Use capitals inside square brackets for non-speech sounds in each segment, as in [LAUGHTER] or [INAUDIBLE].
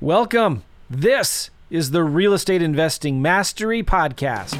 Welcome. This is the Real Estate Investing Mastery Podcast.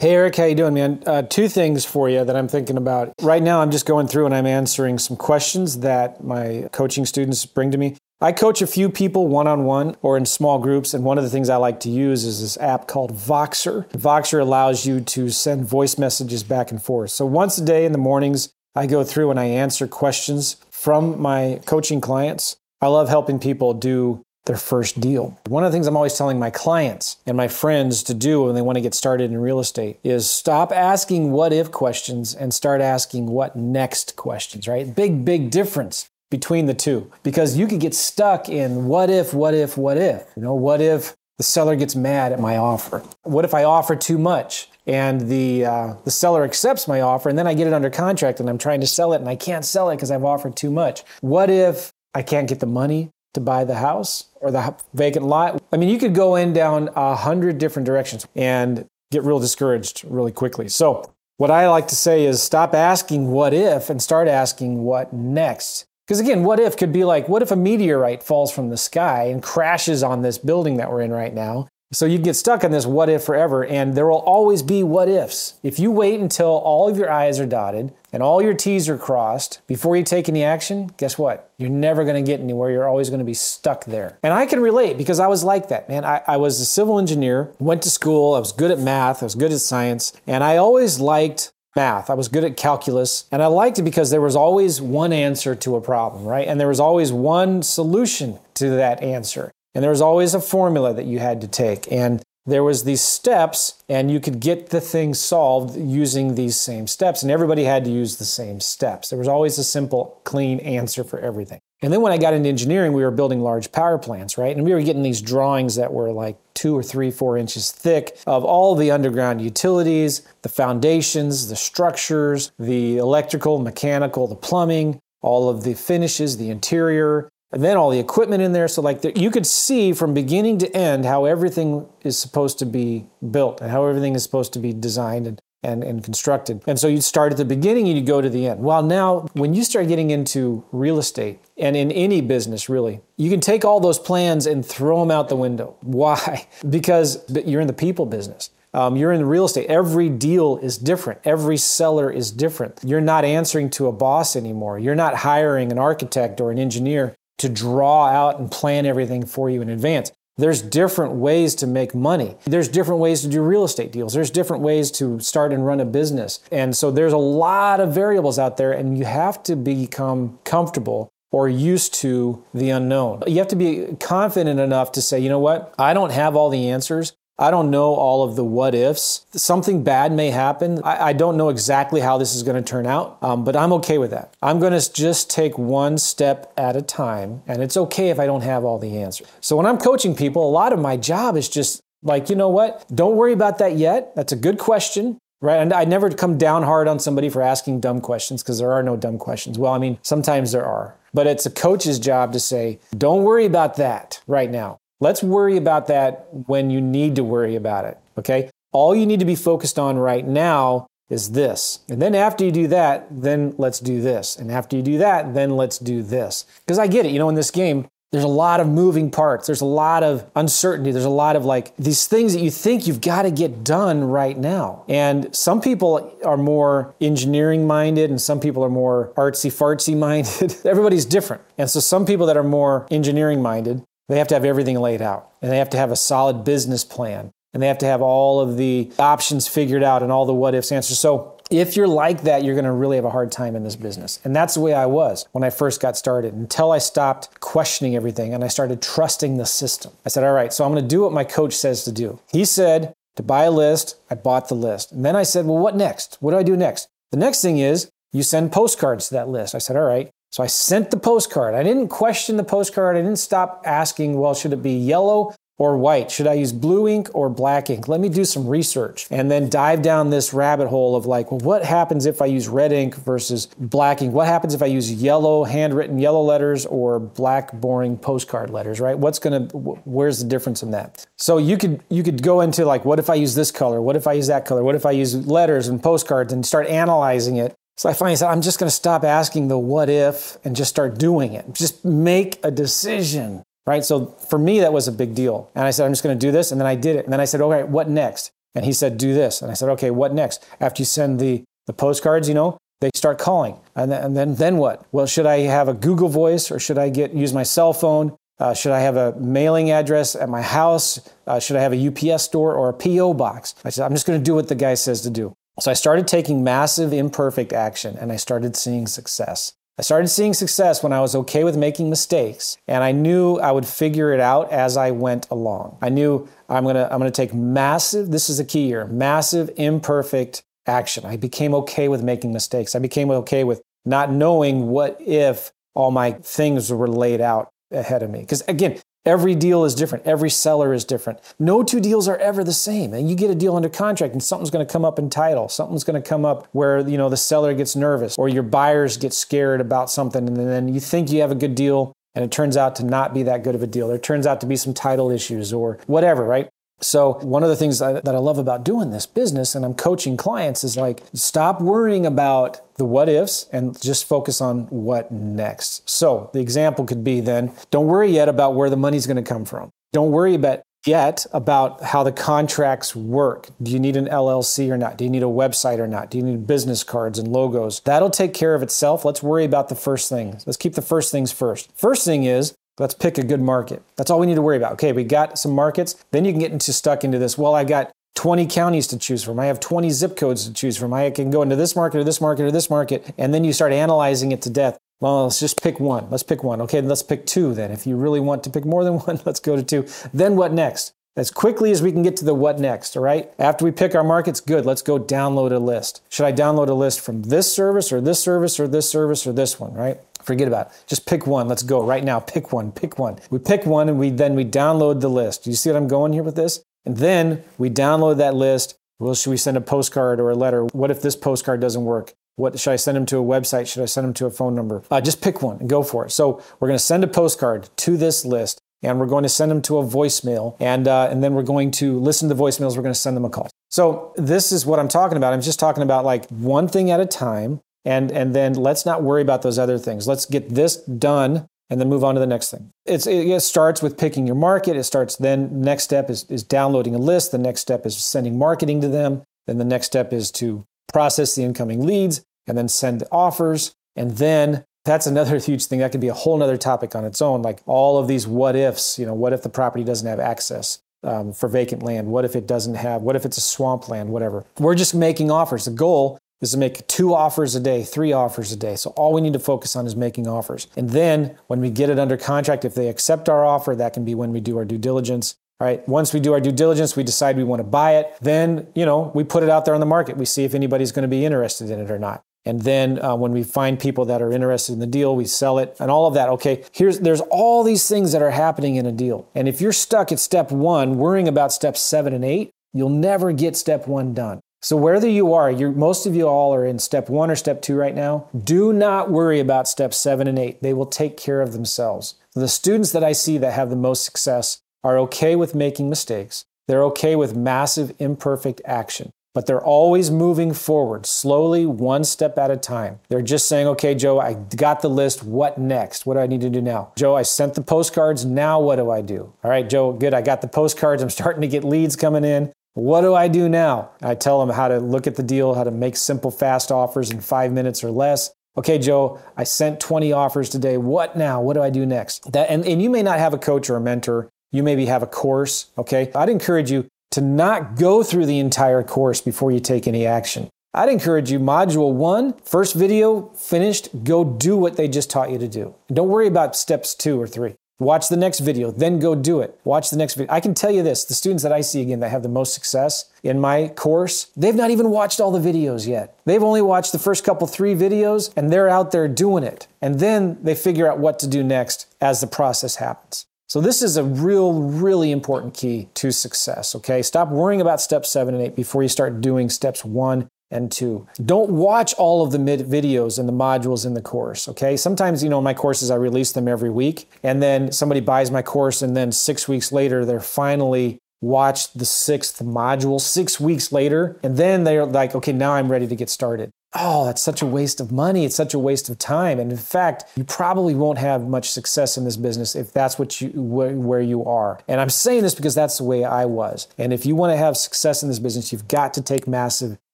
Hey Eric, how you doing, man? Uh, two things for you that I'm thinking about right now. I'm just going through and I'm answering some questions that my coaching students bring to me. I coach a few people one on one or in small groups, and one of the things I like to use is this app called Voxer. Voxer allows you to send voice messages back and forth. So once a day in the mornings, I go through and I answer questions from my coaching clients. I love helping people do their first deal. One of the things I'm always telling my clients and my friends to do when they want to get started in real estate is stop asking what if questions and start asking what next questions, right? Big, big difference between the two because you could get stuck in what if, what if, what if. You know, what if the seller gets mad at my offer? What if I offer too much? and the uh, the seller accepts my offer and then I get it under contract and I'm trying to sell it and I can't sell it because I've offered too much. What if I can't get the money to buy the house or the vacant lot? I mean, you could go in down a hundred different directions and get real discouraged really quickly. So what I like to say is stop asking what if and start asking what next. Because again, what if could be like, what if a meteorite falls from the sky and crashes on this building that we're in right now? So you get stuck in this what if forever, and there will always be what ifs. If you wait until all of your I's are dotted and all your T's are crossed before you take any action, guess what? You're never going to get anywhere. You're always going to be stuck there. And I can relate because I was like that, man. I, I was a civil engineer, went to school, I was good at math, I was good at science, and I always liked math. I was good at calculus, and I liked it because there was always one answer to a problem, right? And there was always one solution to that answer. And there was always a formula that you had to take. And there was these steps and you could get the thing solved using these same steps and everybody had to use the same steps there was always a simple clean answer for everything and then when i got into engineering we were building large power plants right and we were getting these drawings that were like two or three four inches thick of all the underground utilities the foundations the structures the electrical mechanical the plumbing all of the finishes the interior and then all the equipment in there. So like the, you could see from beginning to end how everything is supposed to be built and how everything is supposed to be designed and, and, and constructed. And so you'd start at the beginning and you go to the end. Well, now when you start getting into real estate and in any business really, you can take all those plans and throw them out the window. [LAUGHS] Why? Because you're in the people business. Um, you're in real estate. Every deal is different. Every seller is different. You're not answering to a boss anymore. You're not hiring an architect or an engineer to draw out and plan everything for you in advance. There's different ways to make money. There's different ways to do real estate deals. There's different ways to start and run a business. And so there's a lot of variables out there, and you have to become comfortable or used to the unknown. You have to be confident enough to say, you know what? I don't have all the answers. I don't know all of the what ifs. Something bad may happen. I, I don't know exactly how this is going to turn out, um, but I'm okay with that. I'm going to just take one step at a time, and it's okay if I don't have all the answers. So when I'm coaching people, a lot of my job is just like, you know what? Don't worry about that yet. That's a good question. Right. And I never come down hard on somebody for asking dumb questions because there are no dumb questions. Well, I mean, sometimes there are. But it's a coach's job to say, don't worry about that right now. Let's worry about that when you need to worry about it. Okay. All you need to be focused on right now is this. And then after you do that, then let's do this. And after you do that, then let's do this. Because I get it. You know, in this game, there's a lot of moving parts. There's a lot of uncertainty. There's a lot of like these things that you think you've got to get done right now. And some people are more engineering minded and some people are more artsy fartsy [LAUGHS] minded. Everybody's different. And so some people that are more engineering minded they have to have everything laid out and they have to have a solid business plan and they have to have all of the options figured out and all the what ifs answers. So if you're like that, you're going to really have a hard time in this business. And that's the way I was when I first got started until I stopped questioning everything and I started trusting the system. I said, all right, so I'm going to do what my coach says to do. He said to buy a list. I bought the list. And then I said, well, what next? What do I do next? The next thing is you send postcards to that list. I said, all right, so I sent the postcard. I didn't question the postcard. I didn't stop asking, well, should it be yellow or white? Should I use blue ink or black ink? Let me do some research and then dive down this rabbit hole of like, well, what happens if I use red ink versus black ink? What happens if I use yellow, handwritten yellow letters or black, boring postcard letters, right? What's gonna, where's the difference in that? So you could, you could go into like, what if I use this color? What if I use that color? What if I use letters and postcards and start analyzing it? So I finally said, I'm just going to stop asking the what if and just start doing it. Just make a decision right? So for me, that was a big deal. And I said, I'm just going to do this. And then I did it. And then I said, okay, what next? And he said, do this. And I said, okay, what next? After you send the, the postcards, you know, they start calling. And then, and then, then what? Well, should I have a Google voice or should I get, use my cell phone? Uh, should I have a mailing address at my house? Uh, should I have a UPS store or a PO box? I said, I'm just going to do what the guy says to do. So I started taking massive imperfect action and I started seeing success. I started seeing success when I was okay with making mistakes and I knew I would figure it out as I went along. I knew I'm going to I'm going to take massive this is a key here, massive imperfect action. I became okay with making mistakes. I became okay with not knowing what if all my things were laid out ahead of me. Because again, Every deal is different. Every seller is different. No two deals are ever the same. And you get a deal under contract and something's going to come up in title. Something's going to come up where, you know, the seller gets nervous or your buyers get scared about something and then you think you have a good deal and it turns out to not be that good of a deal. There turns out to be some title issues or whatever, right? So, one of the things that I love about doing this business and I'm coaching clients is like, stop worrying about the what ifs and just focus on what next. So, the example could be then don't worry yet about where the money's going to come from. Don't worry about yet about how the contracts work. Do you need an LLC or not? Do you need a website or not? Do you need business cards and logos? That'll take care of itself. Let's worry about the first things. Let's keep the first things first. First thing is Let's pick a good market. That's all we need to worry about. Okay, we got some markets. Then you can get into stuck into this. Well, I got 20 counties to choose from. I have 20 zip codes to choose from. I can go into this market or this market or this market. And then you start analyzing it to death. Well, let's just pick one. Let's pick one. Okay, let's pick two then. If you really want to pick more than [LAUGHS] one, let's go to two. Then what next? As quickly as we can get to the what next, all right? After we pick our markets, good, let's go download a list. Should I download a list from this service or this service or this service or this one, right? Forget about it. Just pick one. Let's go right now. Pick one. Pick one. We pick one and we then we download the list. You see what I'm going here with this? And then we download that list. Well, should we send a postcard or a letter? What if this postcard doesn't work? What should I send them to a website? Should I send them to a phone number? Uh, just pick one and go for it. So we're going to send a postcard to this list, and we're going to send them to a voicemail, and uh, and then we're going to listen to the voicemails. We're going to send them a call. So this is what I'm talking about. I'm just talking about like one thing at a time and and then let's not worry about those other things. Let's get this done and then move on to the next thing. It's, it starts with picking your market. It starts then next step is, is downloading a list. The next step is sending marketing to them. Then the next step is to process the incoming leads and then send offers. And then that's another [LAUGHS] huge thing. That could be a whole other topic on its own. Like all of these what ifs, you know, what if the property doesn't have access? Um, for vacant land? What if it doesn't have? What if it's a swamp land? Whatever. We're just making offers. The goal is to make two offers a day, three offers a day. So all we need to focus on is making offers. And then when we get it under contract, if they accept our offer, that can be when we do our due diligence. All right. Once we do our due diligence, we decide we want to buy it. Then, you know, we put it out there on the market. We see if anybody's going to be interested in it or not. And then uh, when we find people that are interested in the deal, we sell it and all of that. Okay, here's there's all these things that are happening in a deal. And if you're stuck at step one, worrying about step seven and eight, you'll never get step one done. So whether you are, most of you all are in step one or step two right now, do not worry about steps seven and eight. They will take care of themselves. The students that I see that have the most success are okay with making mistakes. They're okay with massive imperfect action, but they're always moving forward, slowly, one step at a time. They're just saying, okay, Joe, I got the list. What next? What do I need to do now? Joe, I sent the postcards. Now what do I do? All right, Joe, good. I got the postcards. I'm [LAUGHS] starting to get leads coming in. What do I do now? I tell them how to look at the deal, how to make simple, fast offers in five minutes or less. Okay, Joe, I sent 20 offers today. What now? What do I do next? That, and, and you may not have a coach or a mentor. You maybe have a course. Okay. I'd encourage you to not go through the entire course before you take any action. I'd encourage you, module one, first video finished, go do what they just taught you to do. Don't worry about steps two or three. Watch the next video, then go do it. Watch the next video. I can tell you this the students that I see again that have the most success in my course, they've not even watched all the videos yet. They've only watched the first couple, three videos, and they're out there doing it. And then they figure out what to do next as the process happens. So, this is a real, really important key to success. Okay. Stop worrying about step seven and eight before you start doing steps one and two. Don't watch all of the videos and the modules in the course. Okay. Sometimes, you know, my courses, I release them every week. And then somebody buys my course, and then six weeks later, they're finally watched the sixth module six weeks later. And then they're like, okay, now I'm ready to get started oh, that's such a waste of money. It's such a waste of time. And in fact, you probably won't have much success in this business if that's what you where you are. And I'm saying this because that's the way I was. And if you want to have success in this business, you've got to take massive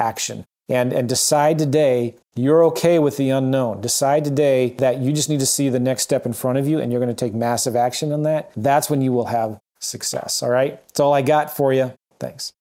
action. And, and decide today you're okay with the unknown. Decide today that you just need to see the next step in front of you and you're going to take massive action on that. That's when you will have success. All right. That's all I got for you. Thanks.